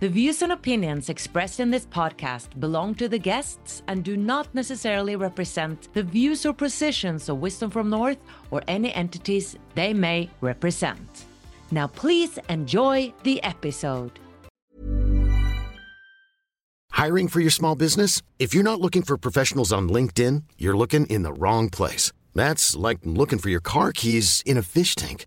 The views and opinions expressed in this podcast belong to the guests and do not necessarily represent the views or positions of Wisdom from North or any entities they may represent. Now, please enjoy the episode. Hiring for your small business? If you're not looking for professionals on LinkedIn, you're looking in the wrong place. That's like looking for your car keys in a fish tank.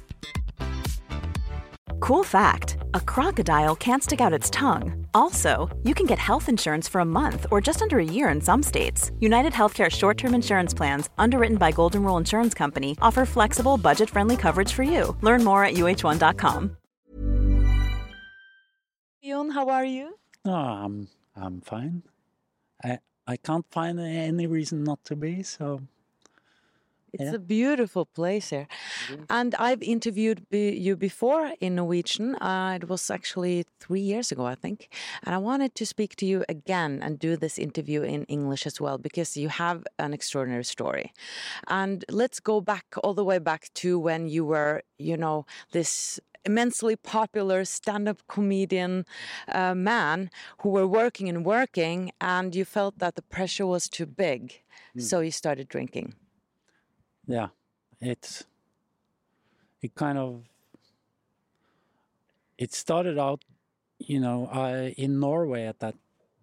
Cool fact a crocodile can't stick out its tongue. Also, you can get health insurance for a month or just under a year in some states. United Healthcare short term insurance plans, underwritten by Golden Rule Insurance Company, offer flexible, budget friendly coverage for you. Learn more at uh1.com. Jon, how are you? No, I'm I'm fine. I I can't find any reason not to be. So It's a beautiful place here. And I've interviewed be- you before in Norwegian. Uh, it was actually three years ago, I think. And I wanted to speak to you again and do this interview in English as well, because you have an extraordinary story. And let's go back all the way back to when you were, you know, this immensely popular stand-up comedian uh, man who were working and working and you felt that the pressure was too big so you started drinking yeah, it's it kind of it started out, you know, I in Norway at that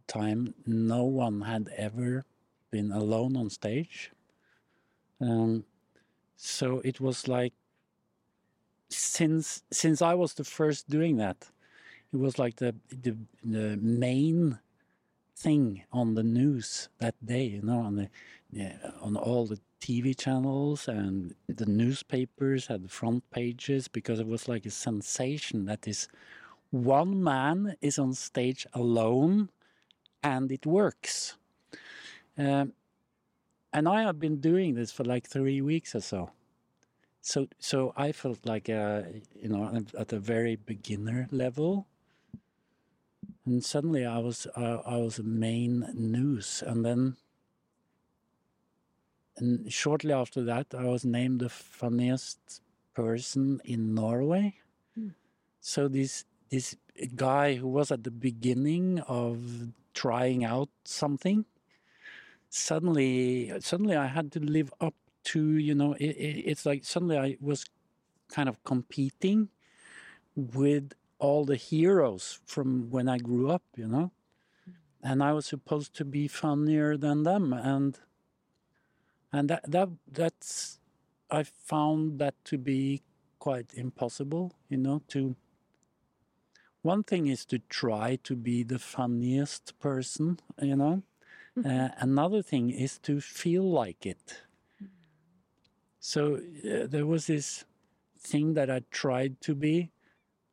time, no one had ever been alone on stage. Um, so it was like since since I was the first doing that, it was like the the the main thing on the news that day, you know, on the yeah, on all the TV channels and the newspapers had front pages because it was like a sensation that this one man is on stage alone and it works. Um, and I have been doing this for like three weeks or so. So, so I felt like, uh, you know, at a very beginner level, and suddenly I was, uh, I was a main news, and then, and shortly after that, I was named the funniest person in Norway. Hmm. So this this guy who was at the beginning of trying out something, suddenly suddenly I had to live up to you know it, it, it's like suddenly I was kind of competing with all the heroes from when I grew up, you know, hmm. and I was supposed to be funnier than them, and and that that that's I found that to be quite impossible, you know, to one thing is to try to be the funniest person, you know. Uh, another thing is to feel like it. So uh, there was this thing that I tried to be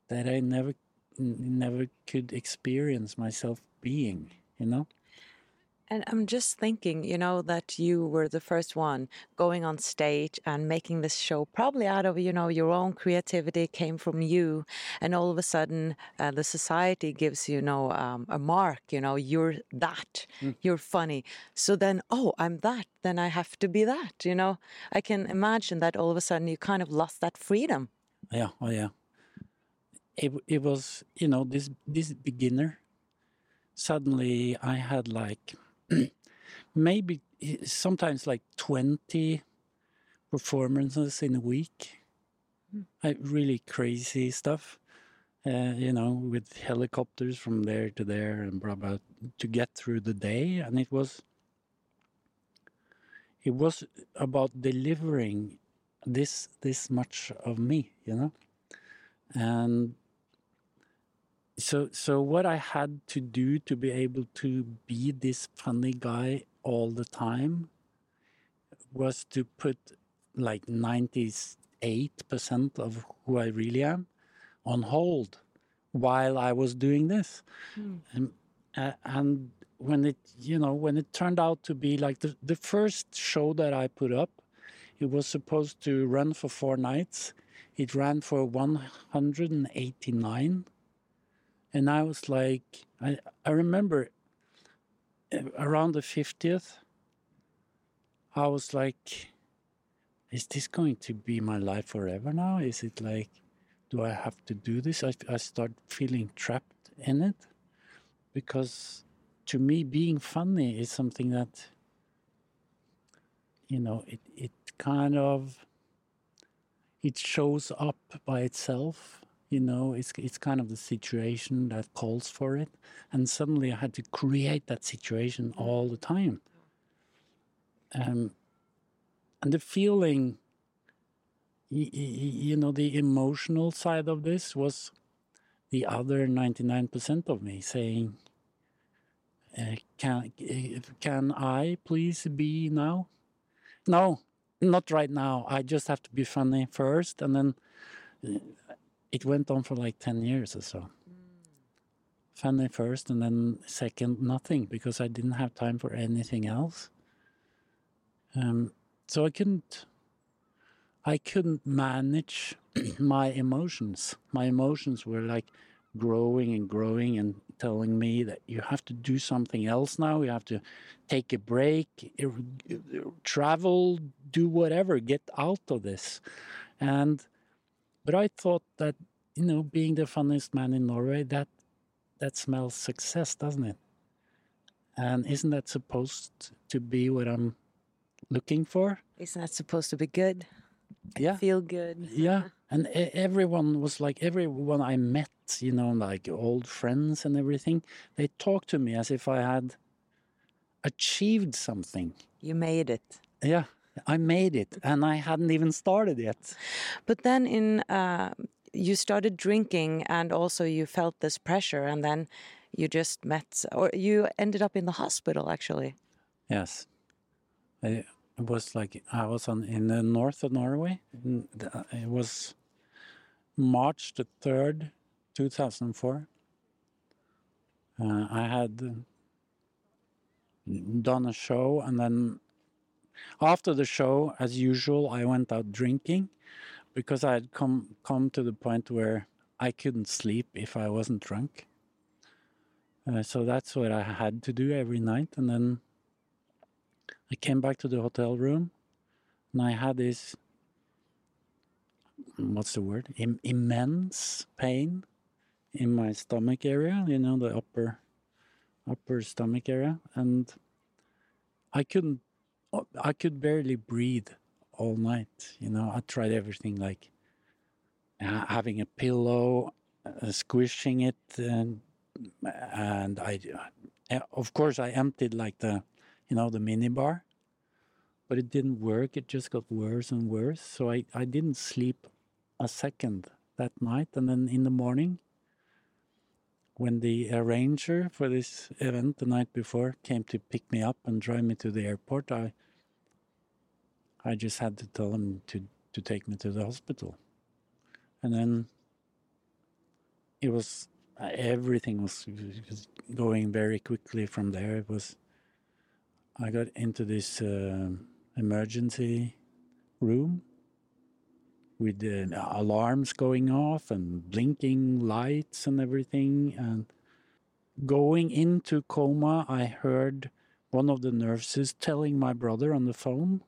that I never never could experience myself being, you know. And I'm just thinking, you know, that you were the first one going on stage and making this show, probably out of, you know, your own creativity came from you. And all of a sudden, uh, the society gives, you know, um, a mark, you know, you're that, Mm. you're funny. So then, oh, I'm that, then I have to be that, you know. I can imagine that all of a sudden you kind of lost that freedom. Yeah, oh yeah. It it was you know this this beginner. Suddenly, I had like maybe sometimes like twenty performances in a week. Like really crazy stuff. Uh, you know, with helicopters from there to there and blah blah to get through the day, and it was it was about delivering this this much of me, you know and so so what i had to do to be able to be this funny guy all the time was to put like 98% of who i really am on hold while i was doing this. And, uh, and when it you know when it turned out to be like the, the first show that i put up it was supposed to run for four nights. It ran for 189 and i was like i, I remember uh, around the 50th i was like is this going to be my life forever now? Is it like do i have to do this? I, I start feeling trapped in it because to me being funny is something that you know it, it kind of it shows up by itself you know it's it's kind of the situation that calls for it. And suddenly i had to create that situation all the time. Um, and the feeling y- y- you know the emotional side of this was the other 99% of me saying uh, can uh, can i please be now? No not right now. I just have to be funny first and then uh, it went on for like 10 years or so. Funny first and then second nothing because i didn't have time for anything else. Um, so i couldn't i couldn't manage my emotions. My emotions were like growing and growing and telling me that you have to do something else now. You have to take a break travel do whatever get out of this. And but i thought that you know being the funniest man in norway that that smells success doesn't it and isn't that supposed to be what i'm looking for Isn't that supposed to be good? yeah Feel good? yeah and everyone was like everyone i met you know like old friends and everything they talked to me as if i had achieved something You made it. yeah i made it and i hadn't even started yet. But then in uh, you started drinking and also you felt this pressure and then you just met or you ended up in the hospital actually. yes. I, it was like i was on in the north of norway it was march the 3rd 2004 uh, i had done a show and then after the show as usual i went out drinking because i had come come to the point where i couldn't sleep if i wasn't drunk. Uh, so that's what i had to do every night. And then i came back to the hotel room and i had this what's the word? Im- immense pain in my stomach area you know the upper upper stomach area. And i couldn't i could barely breathe all night you know i tried everything like uh, having a pillow uh, squishing it and and i uh, of course i emptied like the you know the mini bar but it didn't work it just got worse and worse so i i didn't sleep a second that night and then in the morning when the arranger for this event the night before came to pick me up and drive me to the airport, I I just had to tell him to to take me to the hospital, and then it was uh, everything was, going very quickly from there. It was I got into this uh, emergency room with alarms going off and blinking lights and everything. And going into coma, I heard one of the nurses telling my brother on the phone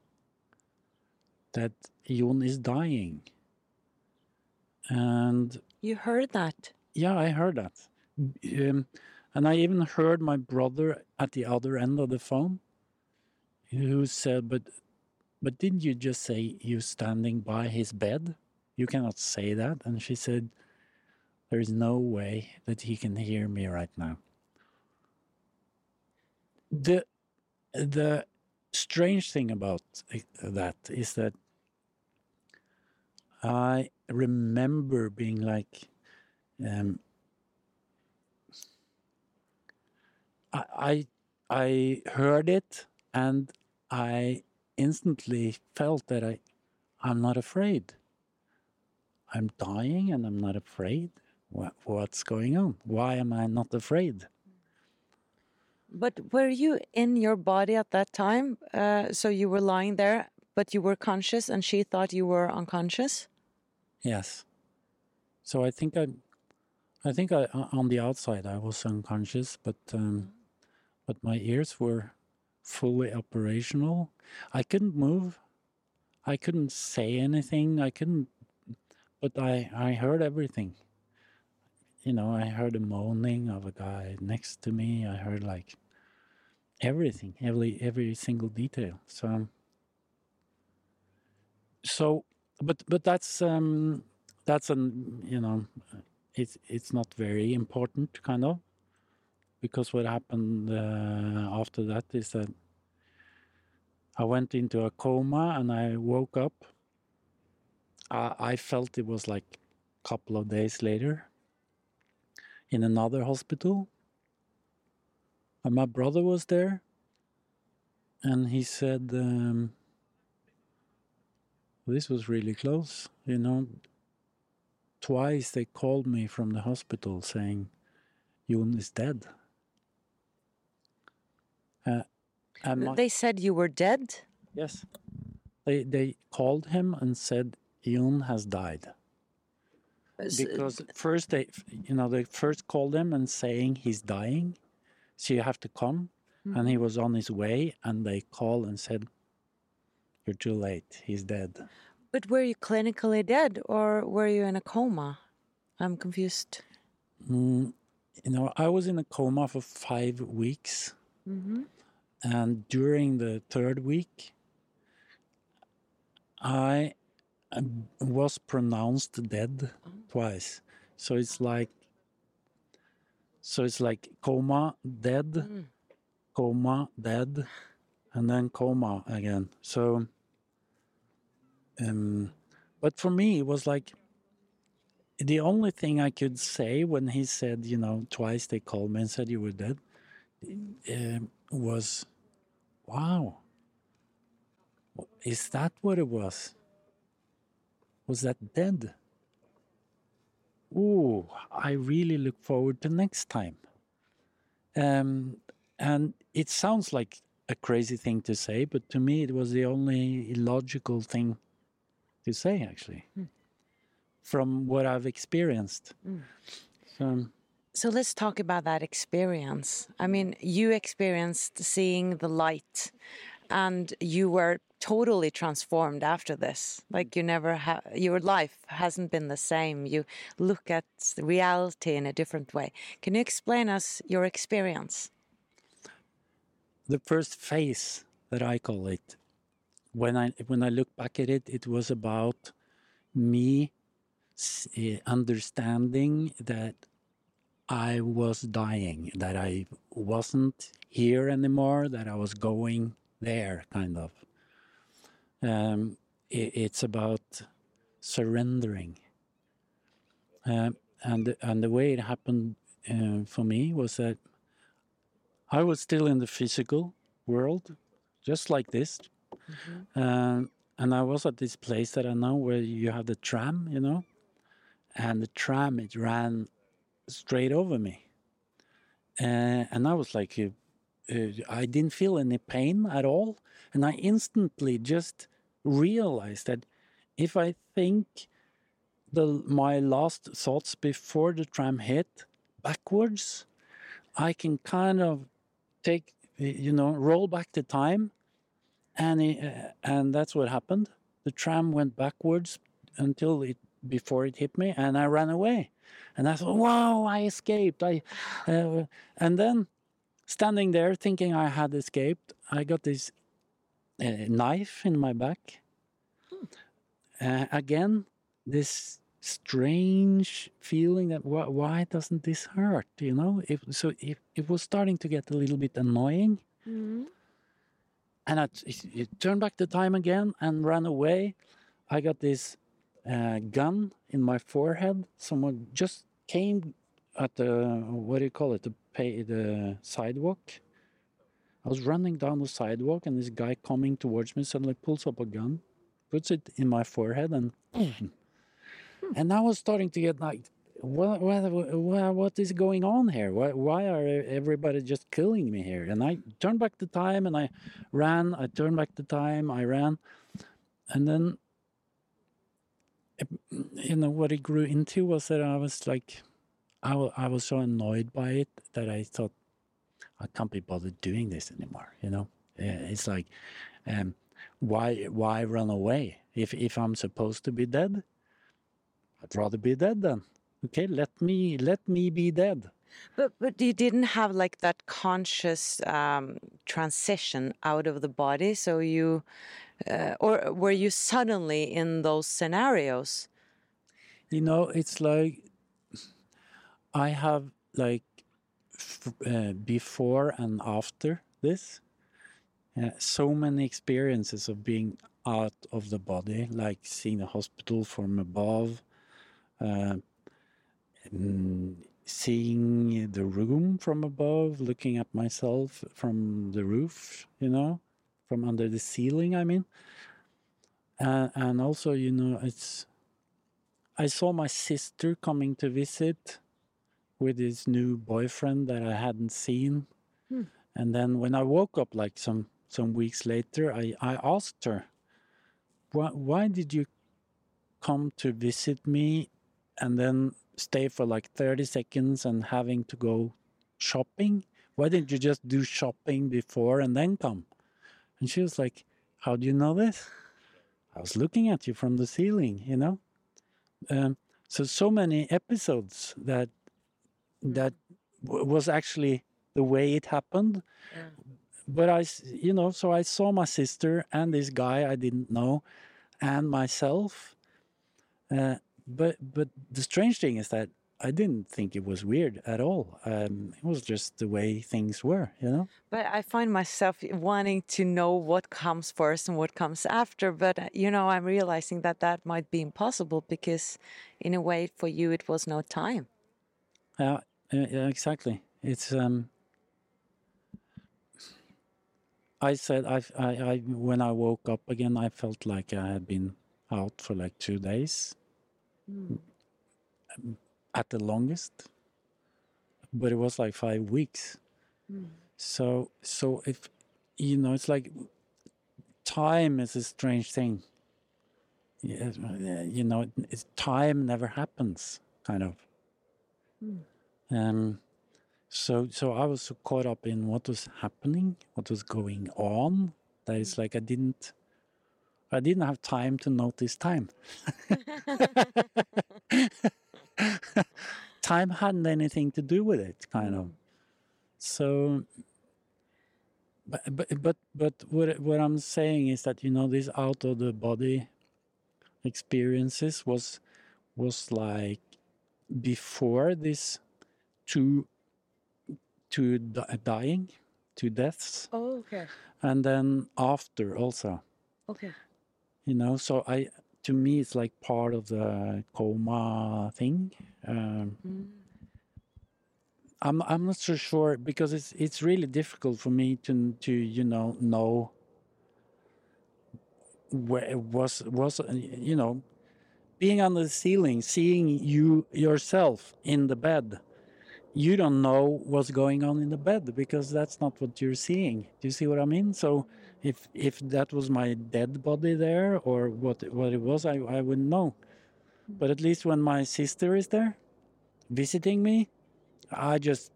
that Jon is dying. And You heard that? yeah, I heard that. Um, and I even heard my brother at the other end of the phone who said, But but didn't you just say you're standing by his bed? You cannot say that. And she said, There is no way that he can hear me right now. The the strange thing about that is that I remember being like um, I, I I heard it and I instantly felt that I I'm not afraid. I'm dying and I'm not afraid. What, what's going on? Why am I not afraid? But were you in your body at that time? Uh, so you were lying there, but you were conscious, and she thought you were unconscious. Yes. So I think I, I think I on the outside I was unconscious, but um, but my ears were fully operational. I couldn't move. I couldn't say anything. I couldn't, but I I heard everything. You know, I heard the moaning of a guy next to me. I heard like everything, every every single detail. So so but but that's um that's an you know it's it's not very important kind of because what happened uh, after that is that I went into a coma and I woke up. I, I felt it was like a couple of days later in another hospital. And my brother was there and he said, um, This was really close, you know. Twice they called me from the hospital saying, Jon is dead. Uh, They said you were dead. Yes. They they called him and said Jon has died. Because uh, first they you know, they first called him and saying he's dying, so you have to come. And he mm-hmm. was on his way and they called and said, You're too late, he's dead. But were you clinically dead, or were you in a coma? I'm confused. Mm, you know, I was in a coma for five weeks. Mm-hmm. And during the third week, I was pronounced dead twice. So it's like, so it's like coma, dead, coma, dead, and then coma again. So, um, but for me, it was like the only thing I could say when he said, you know, twice they called me and said you were dead, um, was, wow, is that what it was? Was that dead? Oh, I really look forward to next time. Um, and it sounds like a crazy thing to say, but to me, it was the only logical thing to say, actually, hmm. from what I've experienced. Hmm. So, um, So let's talk about that experience. I mean, you experienced seeing the light, and you were totally transformed after this. Like you never have, your life hasn't been the same. You look at reality in a different way. Can you explain us your experience? the first phase that I call it, when I when I look back at it, it was about me eh, understanding that I was dying, that I wasn't here anymore, that I was going there, kind of. Um, i it's about surrendering, um, and the- and the way it happened uh, for me was that I was still in the physical world, just like this. Um, and I was at this place that I know where you have the tram, you know, and the tram, it ran straight over me. Uh, and I was like, I didn't feel any pain at all, and I instantly just realized that if I think the my last thoughts before the tram hit backwards, I can kind of take you know roll back the time, and it, uh, and that's what happened. The tram went backwards until it before it hit me, and I ran away. And I thought, wow, I escaped. I, uh, and then standing there thinking I had escaped, I got this uh, knife in my back. Uh, again, this strange feeling that wh- why doesn't this hurt? You know, it, so it, it was starting to get a little bit annoying. And I t- turned back the time again and ran away. I got this uh, gun in my forehead. Someone just came at the what do you call it? The pay the sidewalk. I was running down the sidewalk, and this guy coming towards me suddenly pulls up a gun, puts it in my forehead, and and I was starting to get like, what what what, what is going on here? Why why are everybody just killing me here? And I turned back the time, and I ran. I turned back the time. I ran, and then you know what it grew into was that I was like, I I was so annoyed by it that I thought I can't be bothered doing this anymore. You know, it's like, um, why why run away if if I'm supposed to be dead? I'd rather be dead then. Okay, let me let me be dead. But but you didn't have like that conscious um, transition out of the body, so you, uh, or were you suddenly in those scenarios? You know, it's like I have like uh, before and after this, uh, so many experiences of being out of the body, like seeing the hospital from above, uh, mm, seeing the room from above, looking at myself from the roof, you know, from under the ceiling. I mean, uh, and also, you know, it's I saw my sister coming to visit with his new boyfriend that I hadn't seen. And then when I woke up like some some weeks later, I, I asked her, why, why did you come to visit me and then stay for like 30 seconds and having to go shopping? Why didn't you just do shopping before and then come? And she was like, How do you know this? I was looking at you from the ceiling, you know? um, so so many episodes that that w- was actually the way it happened but I, you know so i saw my sister and this guy i didn't know and myself uh, but but the strange thing is that i didn't think it was weird at all um, it was just the way things were you know But I find myself wanting to know what comes first and what comes after. But uh, you know, I'm realizing that that might be impossible because, in a way, for you, it was no time. Yeah, uh, yeah, exactly. It's um. I said I, I I when I woke up again, I felt like I had been out for like two days, um, at the longest. But it was like five weeks. So so if you know, it's like time is a strange thing. Yeah, you know, it's, time never happens, kind of. Um, so so I was so caught up in what was happening, what was going on, that it's like I didn't I didn't have time to notice time. time hadn't anything to do with it, kind of. So but but but, but what what I'm saying is that you know this out of the body experiences was was like before this two di- dying to deaths Oh, okay. and then after also Okay. you know so i to me it's like part of the coma thing um, i'm i'm not so sure because it's it's really difficult for me to to you know know where it was was you know being on the ceiling seeing you yourself in the bed you don't know what's going on in the bed because that's not what you're seeing. Do you see what I mean? So if if that was my dead body there or what what it was, I, I wouldn't know. But at least when my sister is there visiting me, I just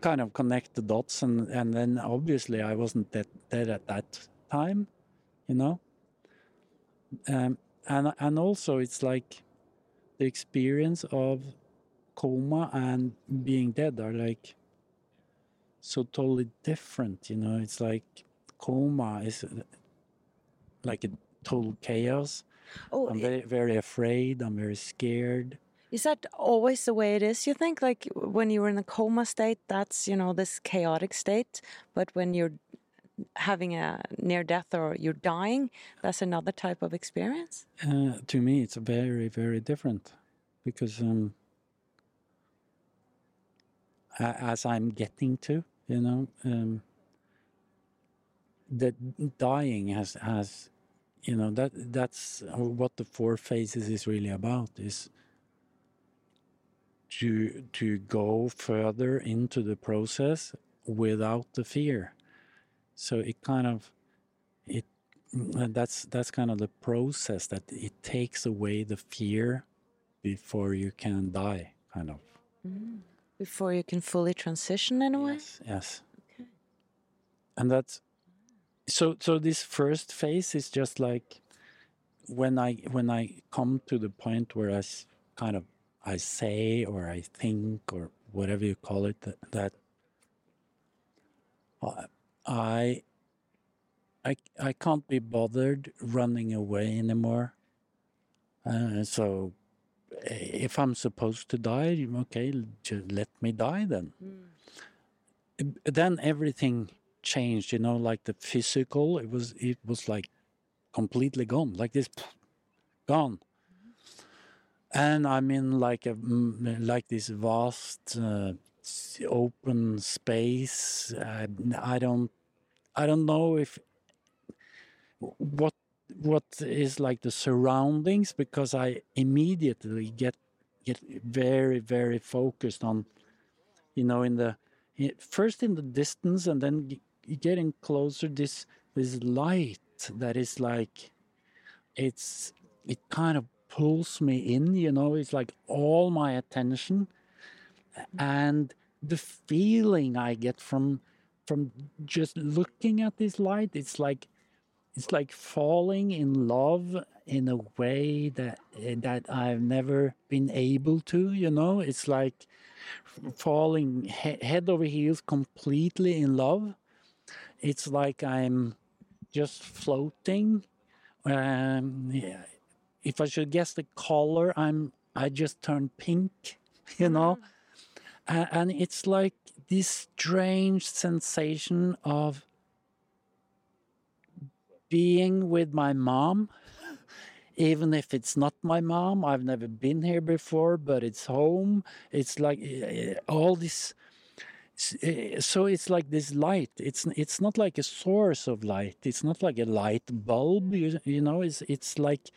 kind of connect the dots and, and then obviously I wasn't dead, dead at that time, you know. Um, and and also it's like the experience of coma and being dead are like so totally different, you know. It's like coma is like a total chaos. Oh, I'm very very afraid. I'm very scared. is that always the way it is? You think like when you're in a coma state, that's you know this chaotic state, but when you're having a near death or you're dying, that's another type of experience. Uh, to me, it's very, very different because um, as I'm getting to, you know, um, the dying has has, you know, that that's what the four phases is really about is to to go further into the process without the fear. So it kind of it that's that's kind of the process that it takes away the fear before you can die kind of Before you can fully transition in a way. yes yes and that's so so this first phase is just like when i when i come to the point where i s- kind of i say or i think or whatever you call it that, that I- i I can't be bothered running away anymore. Uh, so if I'm supposed to die, okay, just let me die then. Uh, Then everything changed, you know, like the physical. It was it was like completely gone, like this, gone. And I'm in like a mm, like this vast uh, open space. I, I don't I don't know if what what is like the surroundings because I immediately get get very very focused on you know in the first in the distance and then getting closer this this light that is like it's it kind of pulls me in you know it's like all my attention. Mm-hmm. And the feeling I get from from just looking at this light it's like it's like falling in love in a way that eh, that I've never been able to you know? It's like falling he- head over heels completely in love. It's like I'm just floating um yeah, if I should guess the color I'm I just turned pink you know? A- and it's like this strange sensation of being with my mom. Even if it's not my mom i've never been here before but it's home. It's like eh, all this eh, so it's like this light. It's it's not like a source of light. It's not like a light bulb you, you know? It's it's like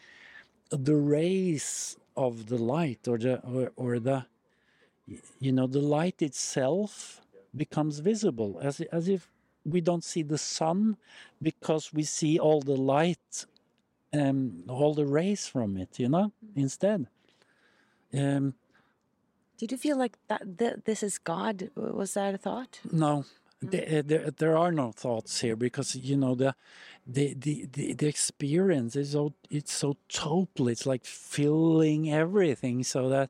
the rays of the light or the or, or the you know the light itself becomes visible as as if we don't see the sun because we see all the light um all the rays from it you know instead. Um Did you feel like that th- this is God? Was that a thought? no. There, there, there are no thoughts here because you know the the, the the the experience is so it's so total. It's like filling everything so that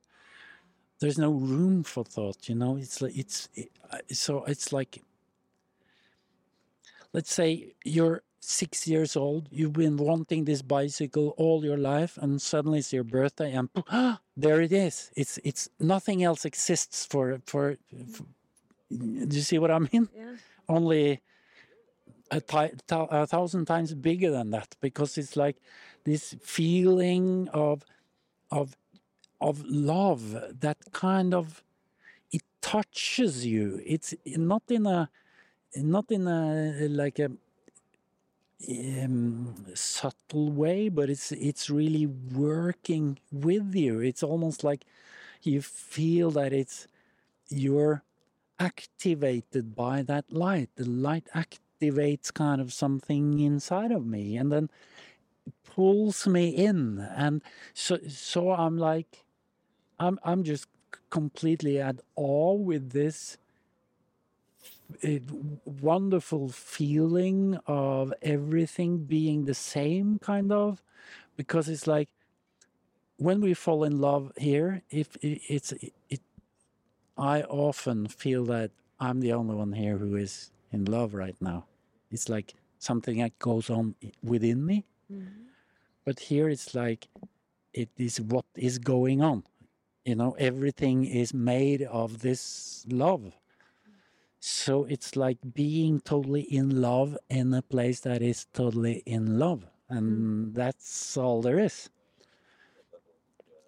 there's no room for thought you know? It's like it's it, uh, so it's like let's say you're six years old you've been wanting this bicycle all your life and suddenly it's your birthday and ah, there it is. It's it's nothing else exists for for, for do you see what i mean? Yeah. only a, a thousand times bigger than that because it's like this feeling of of of love that kind of it touches you. It's not in a not in a like a um, subtle way but it's it's really working with you it's almost like you feel that it's you're activated by that light. The light activates kind of something inside of me, and then pulls me in, and so so I'm like, I'm I'm just completely at awe with this wonderful feeling of everything being the same, kind of, because it's like when we fall in love here, if it, it's it, I often feel that I'm the only one here who is in love right now. It's like something that goes on within me, mm-hmm. but here it's like it is what is going on. You know, everything is made of this love. So it's like being totally in love in a place that is totally in love. And that's all there is.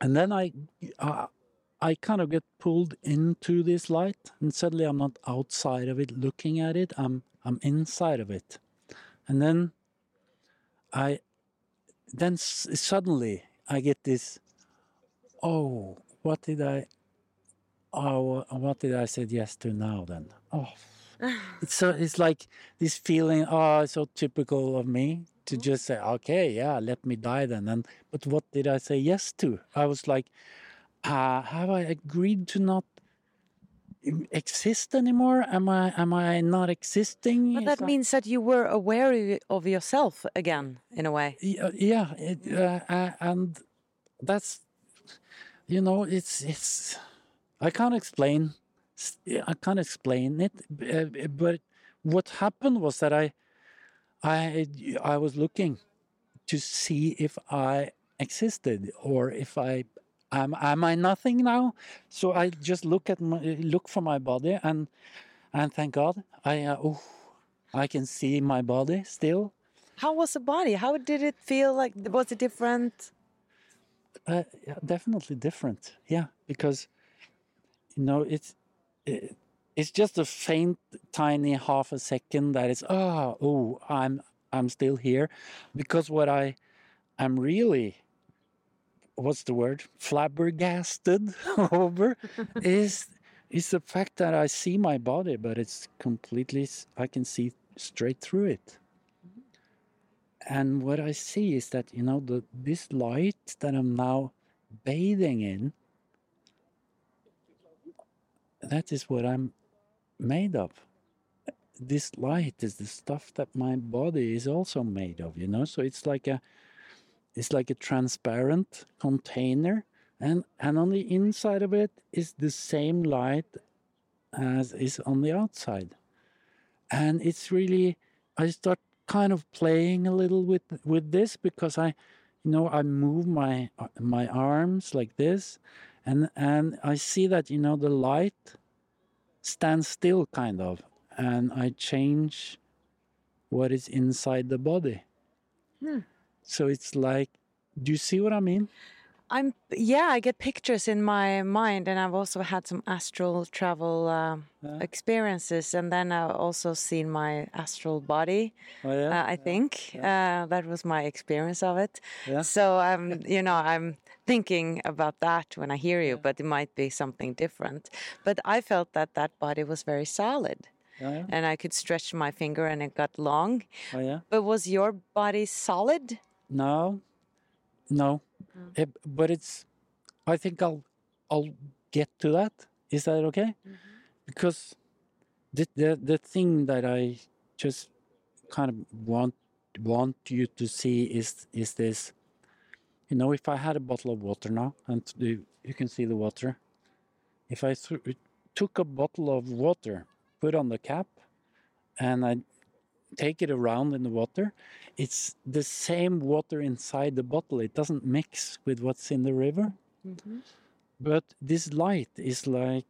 And then I, uh, I kind of get pulled into this light, and suddenly I'm not outside of it looking at it. I'm I'm inside of it, and then I, then s- suddenly I get this. Oh, what did I? Oh, what did I say yes to now? Then oh, it's so it's like this feeling. Oh, it's so typical of me to just say, okay, yeah, let me die then. And but what did I say yes to? I was like, uh, have I agreed to not exist anymore? Am I am I not existing? But that means that you were aware of- yourself again, in a way. Yeah, yeah, it, uh, uh, and that's you know, it's it's I can't explain. I can't explain it, uh, but what happened was that I I I was looking to see if I existed or if I am am I nothing now. So I just look at my look for my body and and thank God I uh, oh I can see my body still. How was the body? How did it feel like? Was it different? Uh, yeah, definitely different. Yeah, because you know it's it, it's just a faint, tiny half a second that is, it's ah oh I'm I'm still here, because what I I'm really what's the word flabbergasted over is is the fact that I see my body, but it's completely I can see straight through it. And what I see is that you know the this light that I'm now bathing in that is what I'm made of. This light is the stuff that my body is also made of, you know? So it's like a it's like a transparent container and and on the inside of it is the same light as is on the outside. And it's really I start kind of playing a little with with this because I you know I move my my arms like this and and I see that you know the light stands still kind of and I change what is inside the body. So it's like do you see what I mean? I'm yeah, I get pictures in my mind, and I've also had some astral travel um, experiences, and then I've also seen my astral body. Oh yeah. Uh, I think uh, that was my experience of it. Yeah. So I'm, you know, I'm thinking about that when I hear you, but it might be something different. But I felt that that body was very solid, Oh yeah. and I could stretch my finger, and it got long. Oh yeah. But was your body solid? No, no, Eh, but it's. I think I'll I'll get to that. Is that okay? Because the, the the thing that I just kind of want want you to see is is this. You know, if I had a bottle of water now, and you, you can see the water. If I took a bottle of water, put on the cap, and I take it around in the water, it's the same water inside the bottle. It doesn't mix with what's in the river. Mm-hmm. But this light is like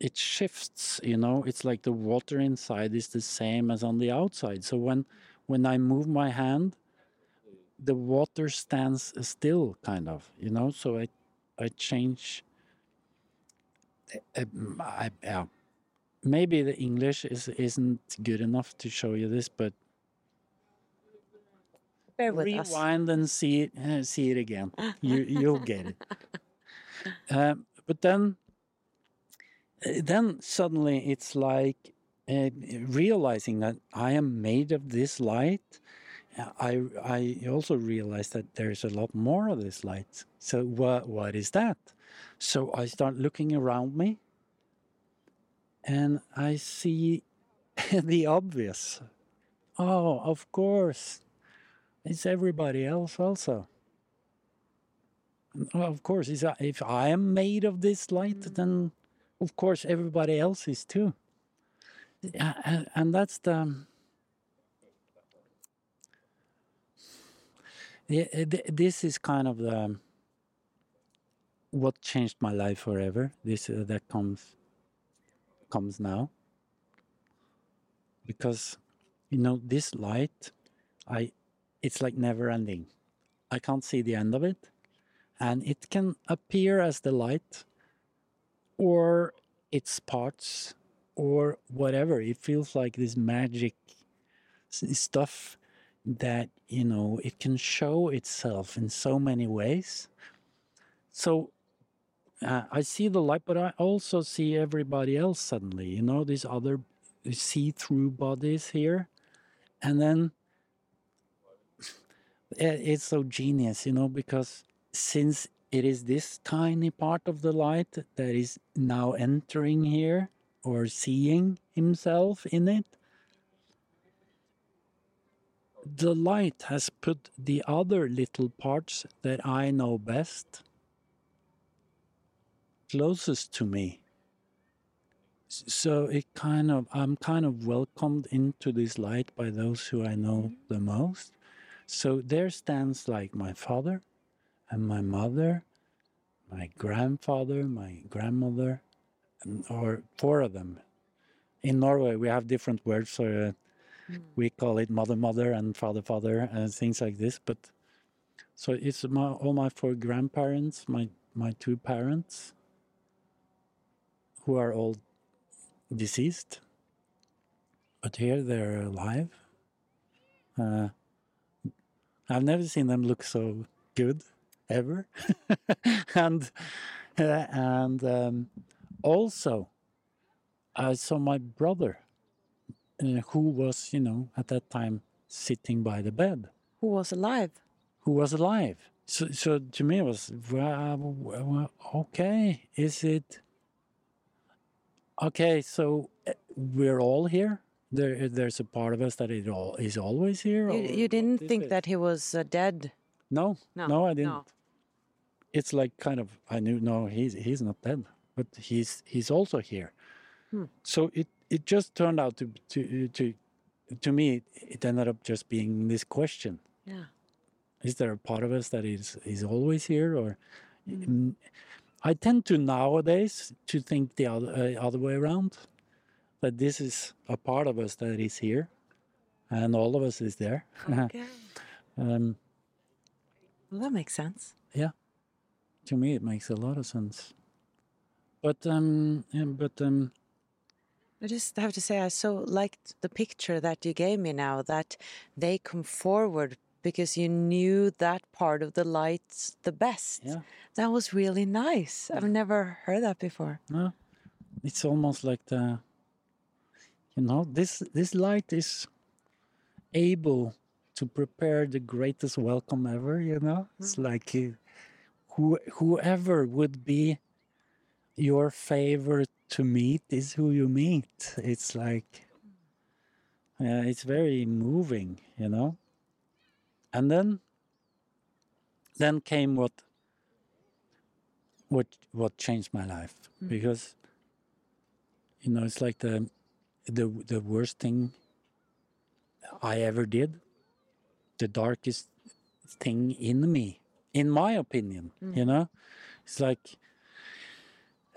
it shifts, you know, it's like the water inside is the same as on the outside. So when when I move my hand, the water stands still kind of, you know, so I I change uh, I, yeah. Maybe the English is isn't good enough to show you this, but Bear with us. rewind and see it uh, see it again you you'll get it um, but then then suddenly it's like uh, realizing that I am made of this light. Uh, I I also realized that there's a lot more of this light. So what what is that? So I start looking around me, and I see the obvious. Oh, of course, it's everybody else also. Oh, Of course, is if I am made of this light, then of course everybody else is too. And that's the. Yeah, uh, th- this is kind of the what changed my life forever. This uh, that comes comes now because you know this light, I it's like never ending. I can't see the end of it, and it can appear as the light, or its parts, or whatever. It feels like this magic stuff that you know it can show itself in so many ways. So uh, I see the light, but I also see everybody else suddenly. You know, these other see-through bodies here, and then it's so genius, you know, because since it is this tiny part of the light that is now entering here or seeing himself in it, the light has put the other little parts that I know best closest to me. So it kind of, I'm kind of welcomed into this light by those who I know mm-hmm. the most. So there stands like my father and my mother, my grandfather, my grandmother, and, or four of them. In Norway, we have different words. So we call it mother, mother, and father, father, and things like this. But so it's my, all my four grandparents, my my two parents, who are all deceased, but here they're alive. Uh, I've never seen them look so good ever, and uh, and um, also I saw my brother, uh, who was you know at that time sitting by the bed, Who was alive? who was alive. So, so to me it was well, okay. Is it okay? So uh, we're all here. There, there's a part of us that it all is always here. You, you didn't think it? that he was uh, dead? No, No, no, I didn't. It's like kind of I knew no, he's he's not dead, but he's he's also here. Hmm. So it it just turned out to to to to me it ended up just being this question: Yeah. Is there a part of us that is is always here, or. Mm, I tend to nowadays to think the other uh, other way around, that this is a part of us that is here, and all of us is there. Okay. um, well, that makes sense. Yeah, to me it makes a lot of sense. But um, yeah, but um, I just have to say, I so liked the picture that you gave me now that they come forward because you knew that part of the lights the best. Yeah. That was really nice. I've never heard that before. no, it's almost like the, you know, this this light is able to prepare the greatest welcome ever. You know, it's like uh, who whoever would be your favorite to meet is who you meet. It's like, yeah, it's very moving. You know. And then then came what what what changed my life mm. because you know it's like the the the worst thing I ever did the darkest thing in me in my opinion you mm. know it's like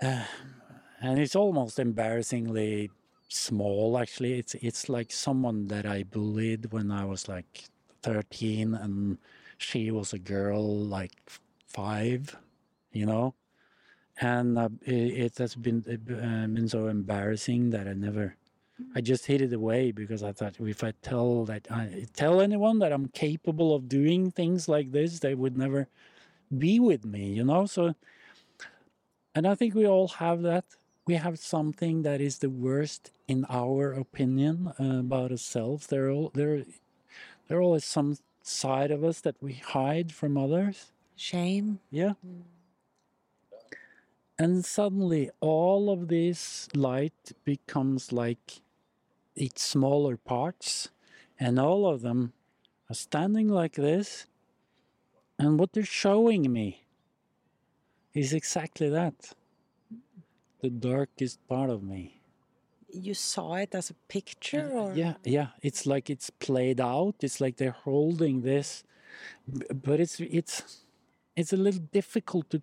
uh, and it's almost embarrassingly small actually. It's it's like someone that I bullied when I was like 13 and she was a girl like 5 you know? And uh, it, it has been uh, been so embarrassing that I never I just hid it away because I thought if I tell that I tell anyone that I'm capable of doing things like this they would never be with me you know? So and I think we all have that we have something that is the worst in our opinion uh, about ourselves. There, all there, there are always some side of us that we hide from others. Shame. Yeah. And suddenly, all of this light becomes like its smaller parts, and all of them are standing like this. And what they're showing me is exactly that the darkest part of me. You saw it as a picture, or Yeah, yeah. It's like it's played out. It's like they're holding this, but it's it's it's a little difficult to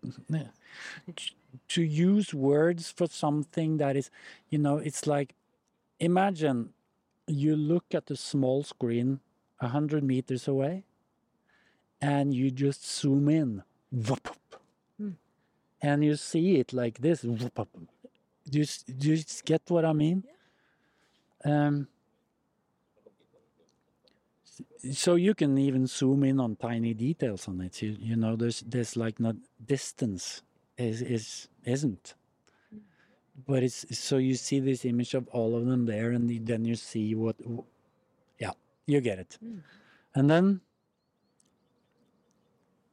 to use words for something that is, you know, it's like imagine you look at the small screen a hundred meters away, and you just zoom in, whoop, and you see it like this. Do you, do you get what I mean? Um, so you can even zoom in on tiny details on it. You, you know, there's there's like not distance is is isn't. But it's so you see this image of all of them there, and then you see what, yeah, you get it. And then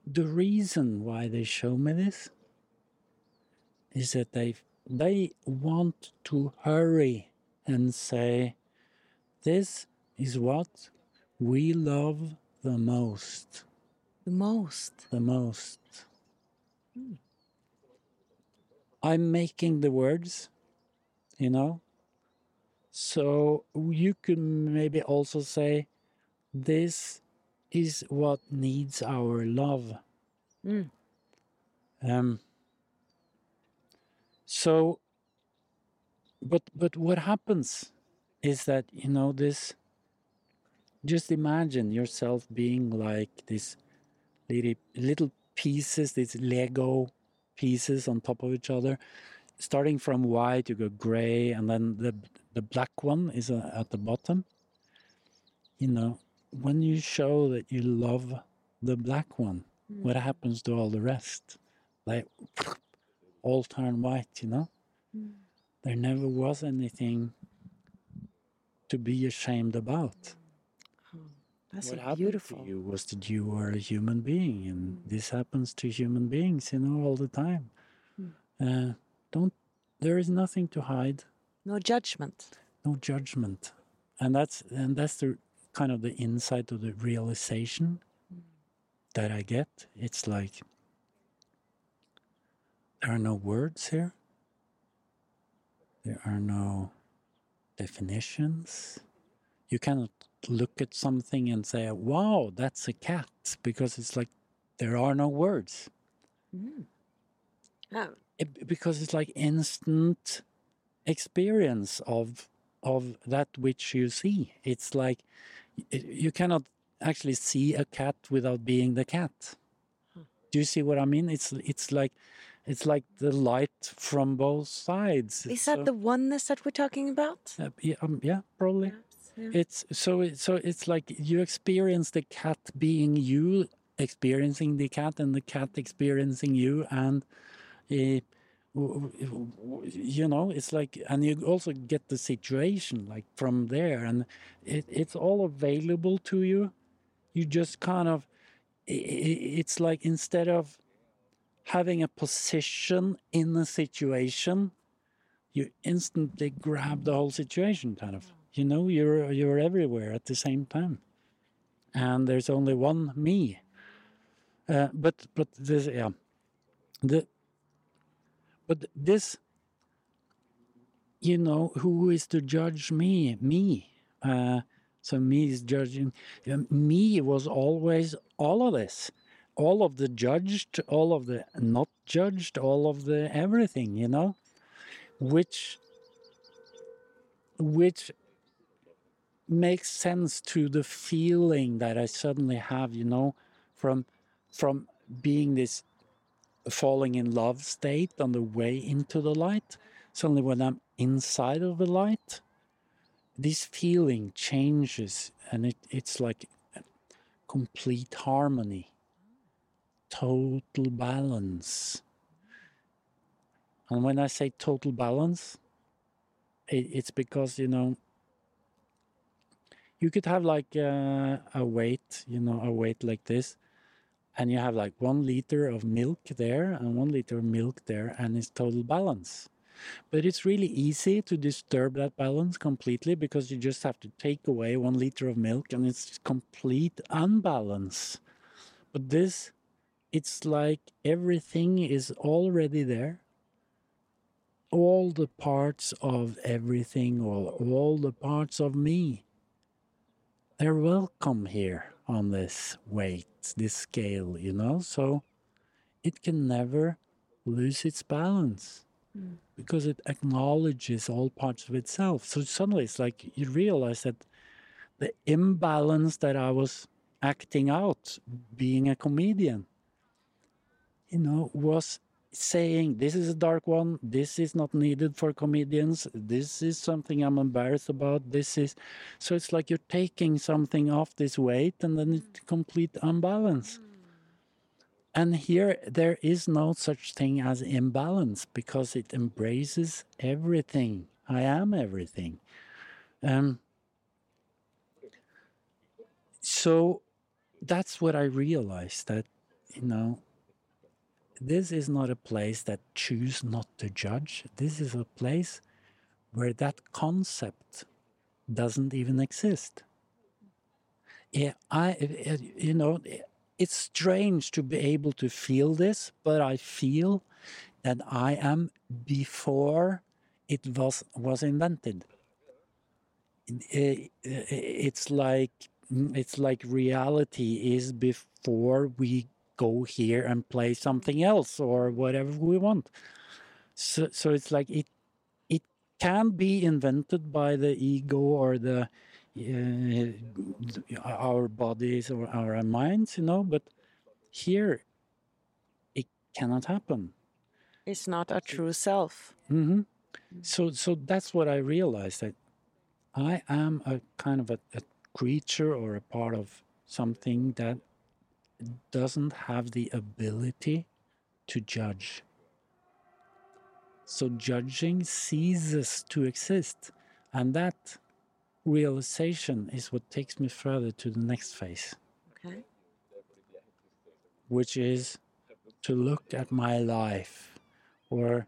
the reason why they show me this is that they they want to hurry and say this is what we love the most the most? the most i'm making the words you know so you could maybe also say this is what needs our love Mm. um so but but what happens is that you know this just imagine yourself being like these little little pieces these lego pieces on top of each other starting from white you go gray and then the the black one is uh, at the bottom. You know when you show that you love the black one what happens to all the rest? Like all turn white you know mm. there never was anything to be ashamed about oh, That's what so happened beautiful. to you was that you were a human being, and mm. this happens to human beings, you know, all the time. Mm. Uh, don't. There is nothing to hide, No judgment. no judgment, and that's and that's the kind of the insight of the realization that I get. It's like there are no words here. There are no definitions. You cannot look at something and say, wow, that's a cat, because it's like there are no words. Mm. Oh, It- because it's like instant experience of of that which you see. It's like y- you cannot actually see a cat without being the cat. Do you see what I mean? It's it's like it's like the light from both sides. Is It's that the oneness that we're talking about? uh, yeah, um, yeah, probably. It's so it, so it's like you experience the cat being you, experiencing the cat, and the cat experiencing you, and uh, you know, it's like, and you also get the situation like from there, and it, it's all available to you. You just kind of, it's like instead of having a position in a situation, you instantly grab the whole situation kind of. You know you're you're everywhere at the same time. And there's only one me. Uh, but but this yeah. The but this you know who is to judge me? Me. Uh, so me is judging. Um, me was always all of this all of the judged all of the not judged all of the everything you know which which makes sense to the feeling that I suddenly have, you know, from from being this falling in love state on the way into the light. Suddenly when I'm inside of the light, this feeling changes and it, it's like complete harmony, total balance. And when I say total balance, it, it's because, you know, you could have like uh, a weight, you know, a weight like this, and you have like one liter of milk there and one liter of milk there, and it's total balance. But it's really easy to disturb that balance completely because you just have to take away one liter of milk and it's complete unbalance. But this, it's like everything is already there. All the parts of everything, or all the parts of me, they're welcome here on this weight, this scale, you know? So it can never lose its balance mm. because it acknowledges all parts of itself. So suddenly it's like you realize that the imbalance that I was acting out, being a comedian, you know, was saying, This is a dark one, this is not needed for comedians, this is something I'm embarrassed about, this is. So it's like you're taking something off this weight and then it's complete unbalance. And here there is no such thing as imbalance because it embraces everything. I am everything. Um, so that's what I realized that, you know, this is not a place that choose not to judge. This is a place where that concept doesn't even exist. Yeah, I, you know, it's strange to be able to feel this, but I feel that I am before it was was invented. It's like it's like reality is before we go here and play something else or whatever we want. So so it's like it it can be invented by the ego or the uh, our bodies or our minds, you know, but here it cannot happen. It's not a true self. hmm So, so that's what I realized that I am a kind of a, a creature or a part of something that doesn't have the ability to judge. So judging ceases to exist, and that realization is what takes me further to the next phase. Okay. Which is to look at my life or,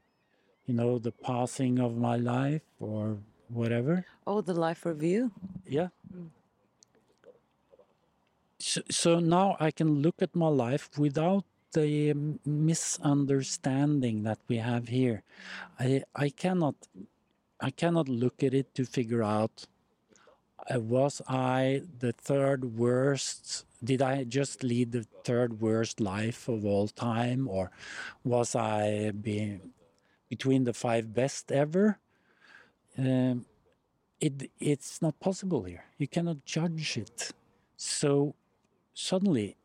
you know, the passing of my life or whatever. Oh, the life review. Yeah. Hmm. So, now I can look at my life without the misunderstanding that we have here. I I cannot I cannot look at it to figure out uh, was I the third worst? Did I just lead the third worst life of all time, or was I be, between the five best ever? Um, it it's not possible here. You cannot judge it. So suddenly,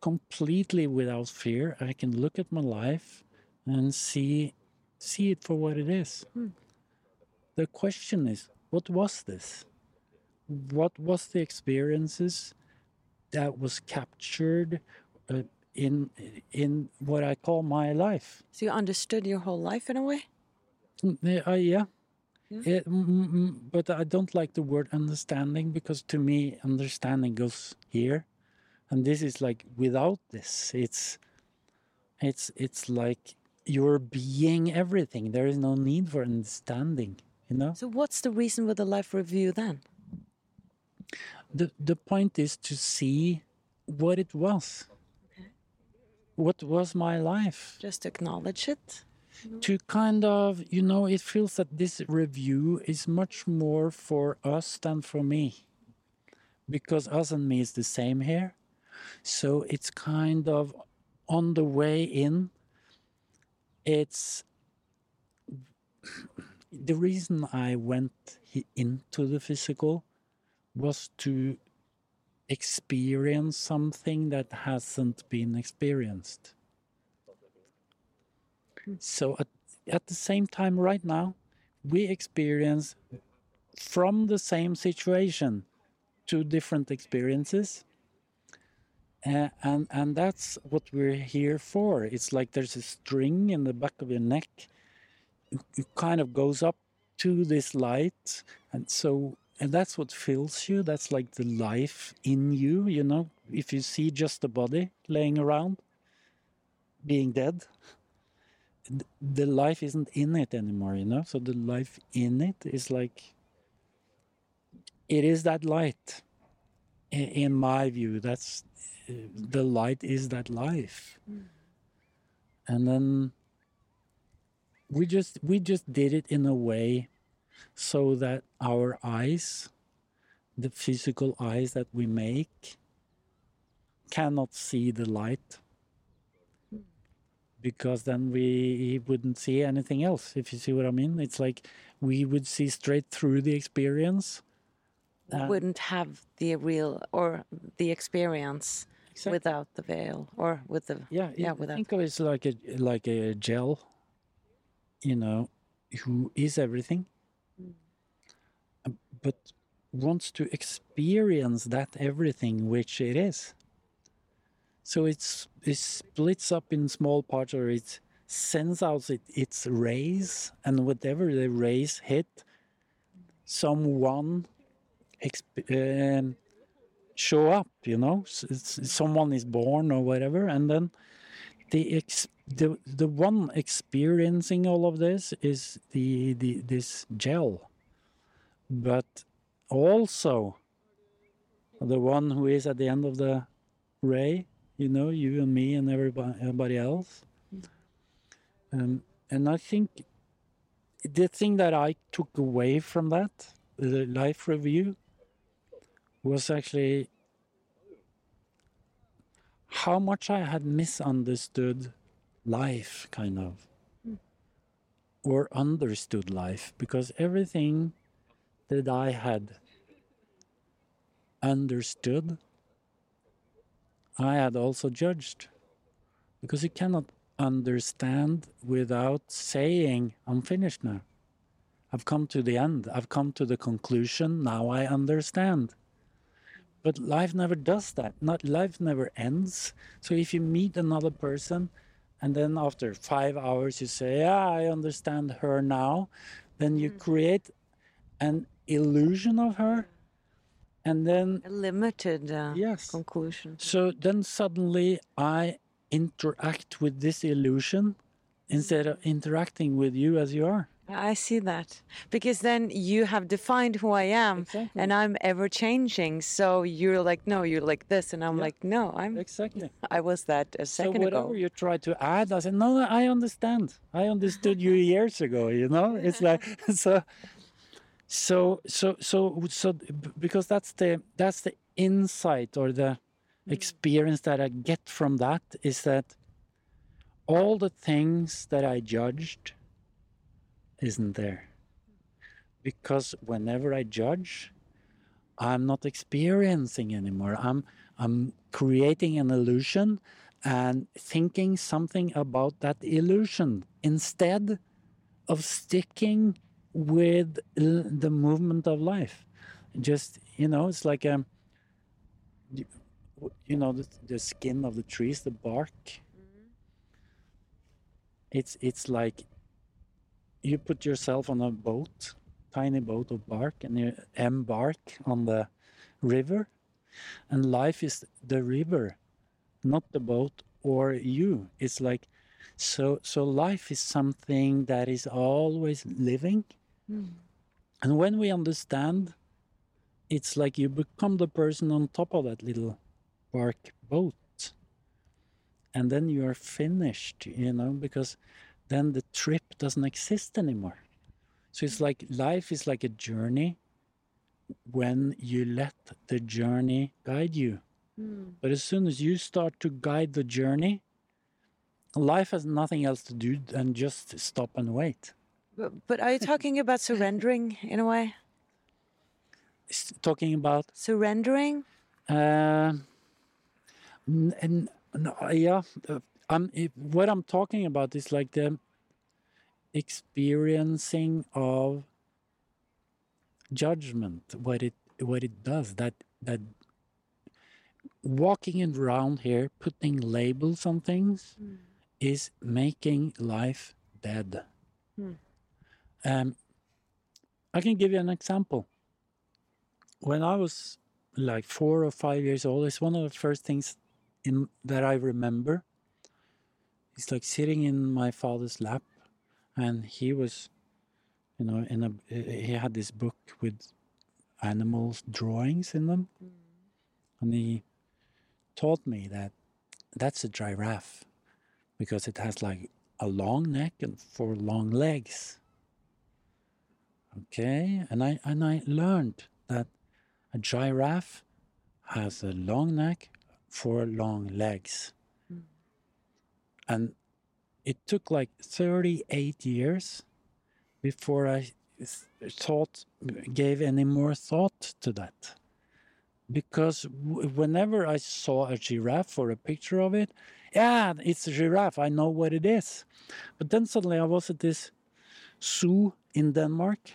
completely without fear, I can look at my life and see see it for what it is. The question is, what was this? what was the experiences that was captured uh, in in what I call my life. So you understood your whole life in a way. Mm, Uh, yeah. Yeah. It- mm, mm, mm, but I don't like the word understanding because to me understanding goes here, and this is like without this, it's it's it's like you're being everything. There is no need for understanding. You know. So what's the reason with the life review then? the the point is to see what it was what was my life Just acknowledge it. Mm-hmm. to kind of you know it feels that this review is much more for us than for me because us and me is the same here so it's kind of on the way in it's the reason i went into the physical was to experience something that hasn't been experienced. So at, at the same time, right now, we experience from the same situation two different experiences. And and that's what we're here for. It's like there's a string in the back of your neck it, it kind of goes up to this light, and so and that's what fills you. That's like the life in you. You know, if you see just the body laying around, being dead, the life isn't in it anymore. You know, so the life in it is like it is that light. In my view, that's the light is that life, and then we just we just did it in a way so that our eyes the physical eyes that we make cannot see the light. Because then we wouldn't see anything else if you see what i mean. It's like we would see straight through the experience. Uh, Wouldn't have the real or the experience Exactly. without the veil or with the yeah yeah it- without think of it like a like a gel you know who is everything. Um, but wants to experience that everything which it is. So it's it splits up in small parts or it sends out it, its rays and whatever the rays hit someone exp- um, show up you know it's- someone is born or whatever and then the ex- the the one experiencing all of this is the, the this gel. But also the one who is at the end of the ray you know you and me and everybody, everybody else. Um, and i think the thing that i took away from that the life review was actually how much I had misunderstood life, kind of, hmm. or understood life, because everything that I had understood, I had also judged. Because you cannot understand without saying, I'm finished now. I've come to the end. I've come to the conclusion. Now I understand. But life never does that. Not life never ends. So if you meet another person and then after five hours you say, Yeah, I understand her now, then you create an illusion of her. And then a limited uh, Yes. conclusion. so then suddenly I interact with this illusion instead of interacting with you as you are. I see that because then you have defined who I am, Exactly. and I'm ever changing. So you're like, no, you're like this, and I'm Yeah. like, no, I'm. Exactly. I was that a So second whatever ago. you try to add, I said, no, no, I understand. I understood you years ago. You know, it's like so, so, so, so, so, because that's the that's the insight or the mm. experience that I get from that is that all the things that I judged isn't there, because whenever I judge, I'm not experiencing anymore. I'm I'm creating an illusion and thinking something about that illusion instead of sticking with the movement of life. Just you know, it's like um, you, you know the, the skin of the trees, the bark. It's it's like you put yourself on a boat, tiny boat of bark, and you embark on the river, and life is the river, not the boat or you. It's like so so life is something that is always living. Hmm. And when we understand, it's like you become the person on top of that little bark boat. And then you are finished, you know, because then the trip doesn't exist anymore. So it's like life is like a journey when you let the journey guide you. But as soon as you start to guide the journey, life has nothing else to do than just stop and wait. But, but are you talking about surrendering in a way? Talking about Surrendering? Uh, n- no, yeah, uh, I'm, what I'm talking about is like the experiencing of judgment, what it what it does. That that walking around here, putting labels on things, is making life dead. Um, I can give you an example. When I was like four or five years old, it's one of the first things in that I remember. It's like sitting in my father's lap, and he was, you know, in a he had this book with animals drawings in them, mm. and he taught me that that's a giraffe because it has like a long neck and four long legs. Okay, and I and I learned that a giraffe has a long neck, four long legs. And it took like 38 years before I thought gave any more thought to that. Because w- whenever I saw a giraffe or a picture of it, yeah, it's a giraffe. I know what it is. But then suddenly I was at this zoo in Denmark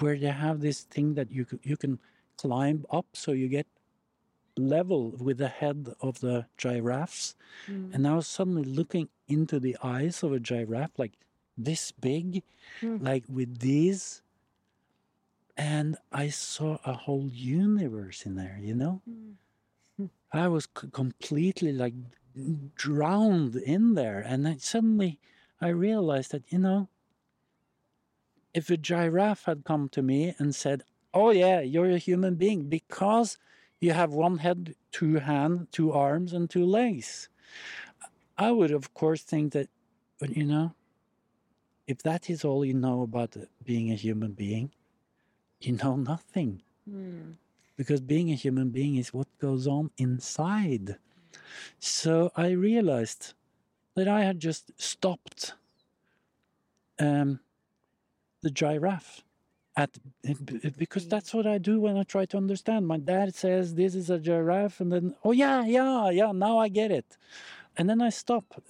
where they have this thing that you you can climb up so you get level with the head of the giraffes. Hmm. And I was suddenly looking into the eyes of a giraffe, like this big, hmm. like with these. And I saw a whole universe in there, you know? Hmm. I was completely like drowned in there. And then suddenly I realized that, you know, if a giraffe had come to me and said, Oh, yeah, you're a human being because you have one head, two hands, two arms, and two legs, I would, of course, think that, but you know, if that is all you know about being a human being, you know nothing. Because being a human being is what goes on inside. So I realized that I had just stopped um, the giraffe at because that's what I do when I try to understand. My dad says this is a giraffe, and then oh yeah, yeah, yeah, now I get it, and then I stop.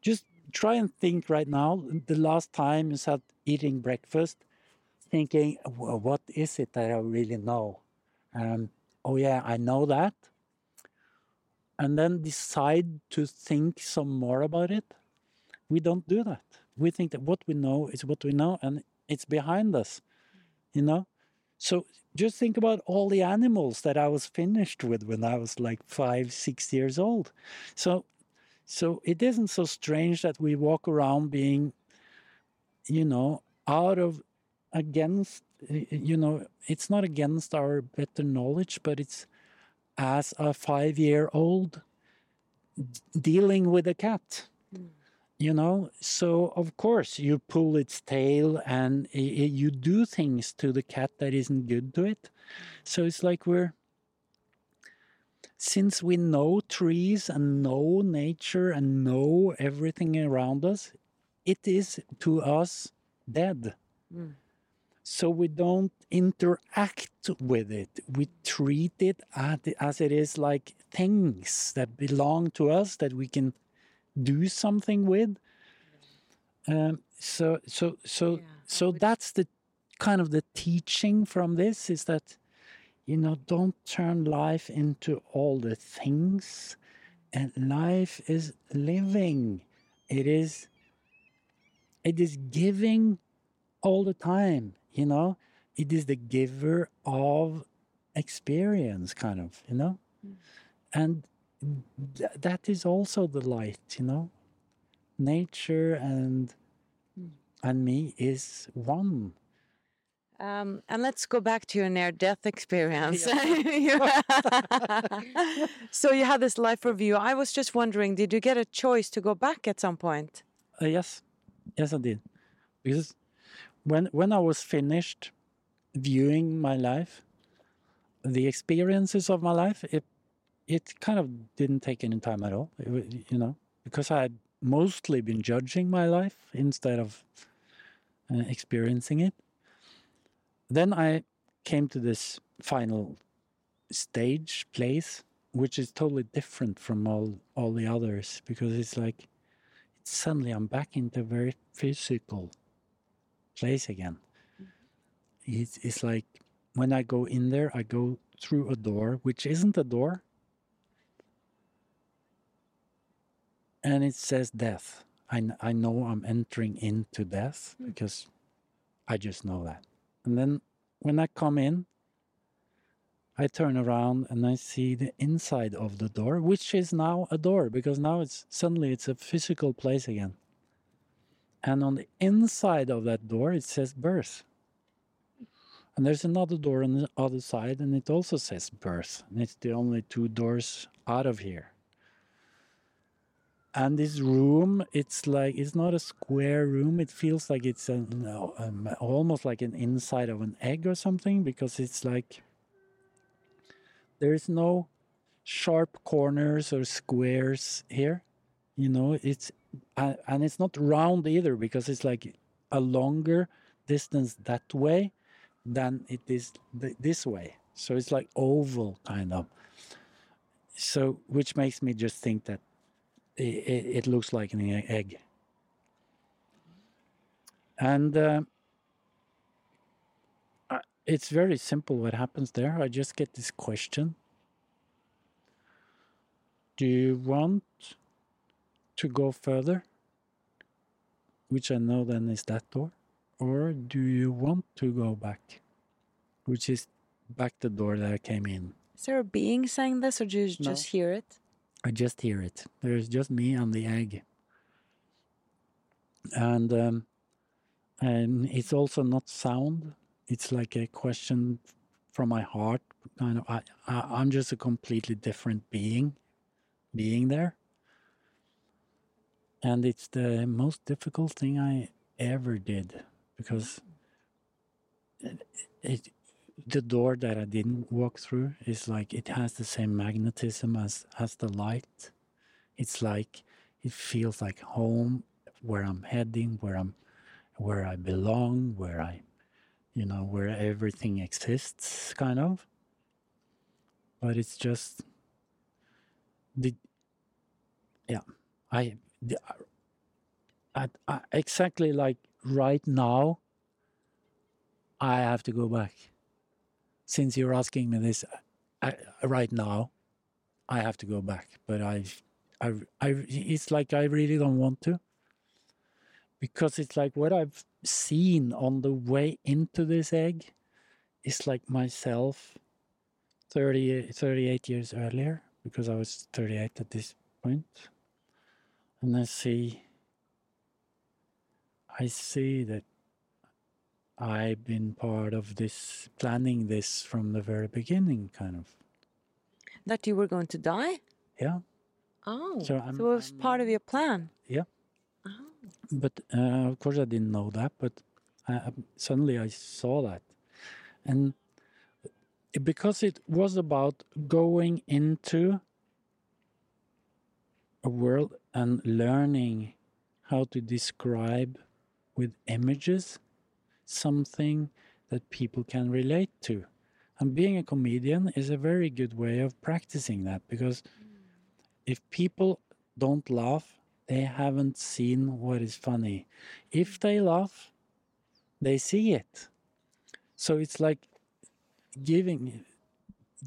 Just try and think right now. The last time you sat eating breakfast, thinking, "Wha- what is it that I really know? Um, oh yeah, I know that, and then decide to think some more about it. We don't do that. We think that what we know is what we know, and it's behind us, you know? So just think about all the animals that I was finished with when I was like five, six years old. So, so it isn't so strange that we walk around being, you know, out of against, you know, it's not against our better knowledge, but it's as a five year old dealing with a cat you know so of course you pull its tail and i- i- you do things to the cat that isn't good to it. So it's like we're since we know trees and know nature and know everything around us it is to us dead. Mm. So we don't interact with it. We treat it as it is like things that belong to us that we can do something with. Um, so so so so that's the kind of the teaching from this is that you know don't turn life into all the things. And life is living. It is it is giving all the time you know? It is the giver of experience kind of you know? And th- that is also the light you know nature and and me is one Um, and let's go back to your near death experience. so you had this life review. I was just wondering, did you get a choice to go back at some point? Uh, yes, yes, I did. Because when when I was finished viewing my life, the experiences of my life, it it kind of didn't take any time at all. It, you know, because I had mostly been judging my life instead of uh, experiencing it. Then I came to this final stage place, which is totally different from all all the others because it's like suddenly I'm back into a very physical place again. It's, it's like when I go in there, I go through a door, which isn't a door, and it says death. I, I know I'm entering into death hmm. because I just know that. And then when I come in, I turn around and I see the inside of the door, which is now a door because now it's suddenly it's a physical place again. And on the inside of that door, it says birth. And there's another door on the other side, and it also says birth. And it's the only two doors out of here. And this room, it's like it's not a square room. It feels like it's a, no, um, almost like an inside of an egg or something because it's like there is no sharp corners or squares here. You know, it's uh, and it's not round either because it's like a longer distance that way than it is th- this way. So it's like oval kind of. So which makes me just think that it, it looks like an egg. And uh, it's very simple what happens there. I just get this question Do you want to go further? Which I know then is that door. Or do you want to go back? Which is back the door that I came in. Is there a being saying this, or do you No. just hear it? I just hear it. There's just me and the egg. And um, and it's also not sound. It's like a question from my heart. Kind of, I, I I'm just a completely different being, being there. And it's the most difficult thing I ever did because it, it the door that I didn't walk through is like it has the same magnetism as as the light. It's like it feels like home, where I'm heading, where I'm, where I belong, where I, you know, where everything exists, kind of. But it's just the, yeah, I, the, I, I uh, exactly like right now. I have to go back since you're asking me this I, right now, I have to go back. But I, I, I, it's like I really don't want to, because it's like what I've seen on the way into this egg, is like myself, 30, 38 years earlier, because I was 38 at this point, and I see, I see that I've been part of this, planning this from the very beginning, kind of. That you were going to die? Yeah. Oh, So so, I'm- it was part of your plan. Yeah. Oh. But uh, of course, I didn't know that. But I, I- suddenly I saw that, and because it was about going into a world and learning how to describe with images something that people can relate to. And being a comedian is a very good way of practicing that because if people don't laugh, they haven't seen what is funny. If they laugh, they see it. So it's like giving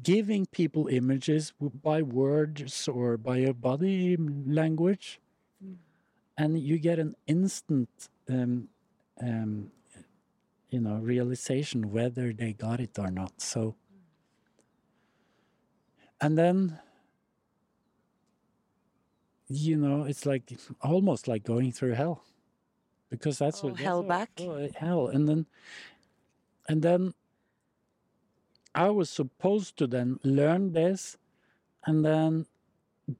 giving people images by words or by your body language, and you get an instant, um, um, you know, realization whether they got it or not. So, and then you know, it's like almost like going through hell, because that's Oh, what that's hell what- back? oh, eh, hell, and then, and then, I was supposed to then learn this, and then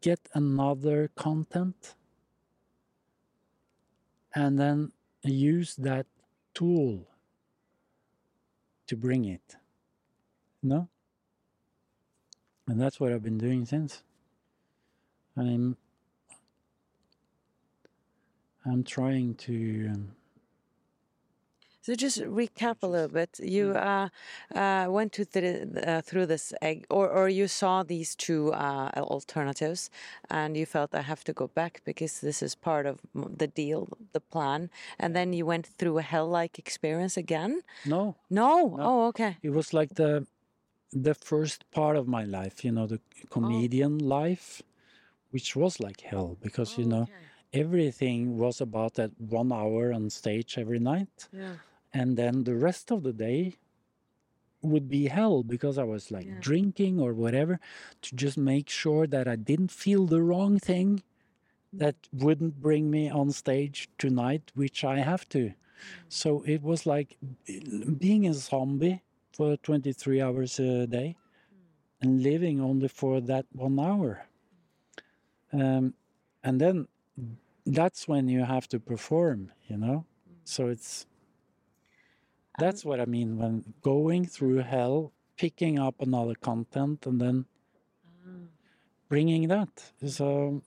get another content, and then use that tool to bring it. No, and that's what I've been doing since. I'm I'm trying to. Um, So just recap a little bit. You uh, uh, went to th- uh, through this egg, or or you saw these two uh, alternatives, and you felt I have to go back because this is part of the deal, the plan. And then you went through a hell-like experience again. no, No. No. Oh, okay. it was like the the first part of my life, you know, the comedian life, which was like hell because you know everything was about that one hour on stage every night, Yeah. and then the rest of the day would be hell because I was like Yeah. drinking or whatever to just make sure that I didn't feel the wrong thing mm. that wouldn't bring me on stage tonight, which I have to. Mm. So it was like being a zombie for 23 hours a day mm. and living only for that one hour. Um, and then that's when you have to perform, you know? Mm. So it's um that's what I mean when going through hell, picking up another content and then ah. bringing that. So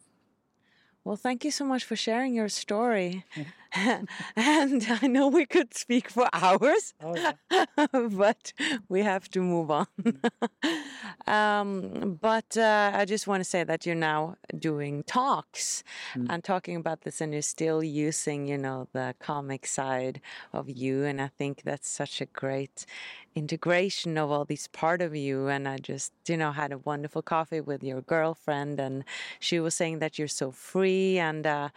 Well, thank you so much for sharing your story. and I know we could speak for hours, Oh, yeah. but we have to move on. um, but uh, I just want to say that you're now doing talks and talking about this, and you're still using, you know, the comic side of you. And I think that's such a great integration of all these part of you. And I just, you know, had a wonderful coffee with your girlfriend, and she was saying that you're so free, and uh,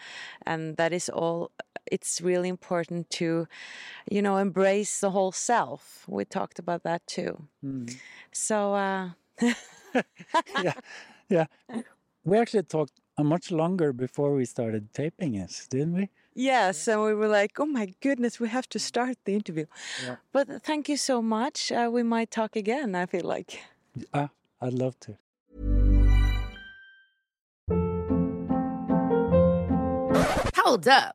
and that is all. It's really important to, you know, embrace the whole self. We talked about that too. Mm. So. Uh, yeah, yeah. We actually talked uh, much longer before we started taping it, didn't we? Yes, and we were like, "Oh my goodness, we have to start the interview." Yeah. But thank you so much. Uh, we might talk again. I feel like. Ah, I'd love to. Hold up.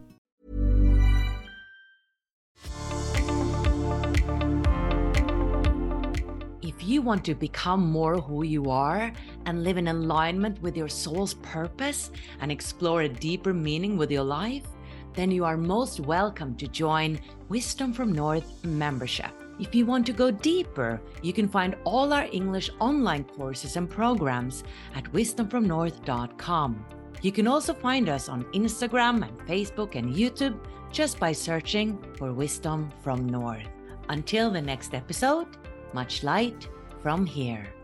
You want to become more who you are and live in alignment with your soul's purpose and explore a deeper meaning with your life, then you are most welcome to join Wisdom from North membership. If you want to go deeper, you can find all our English online courses and programs at wisdomfromnorth.com. You can also find us on Instagram and Facebook and YouTube just by searching for Wisdom from North. Until the next episode, much light from here.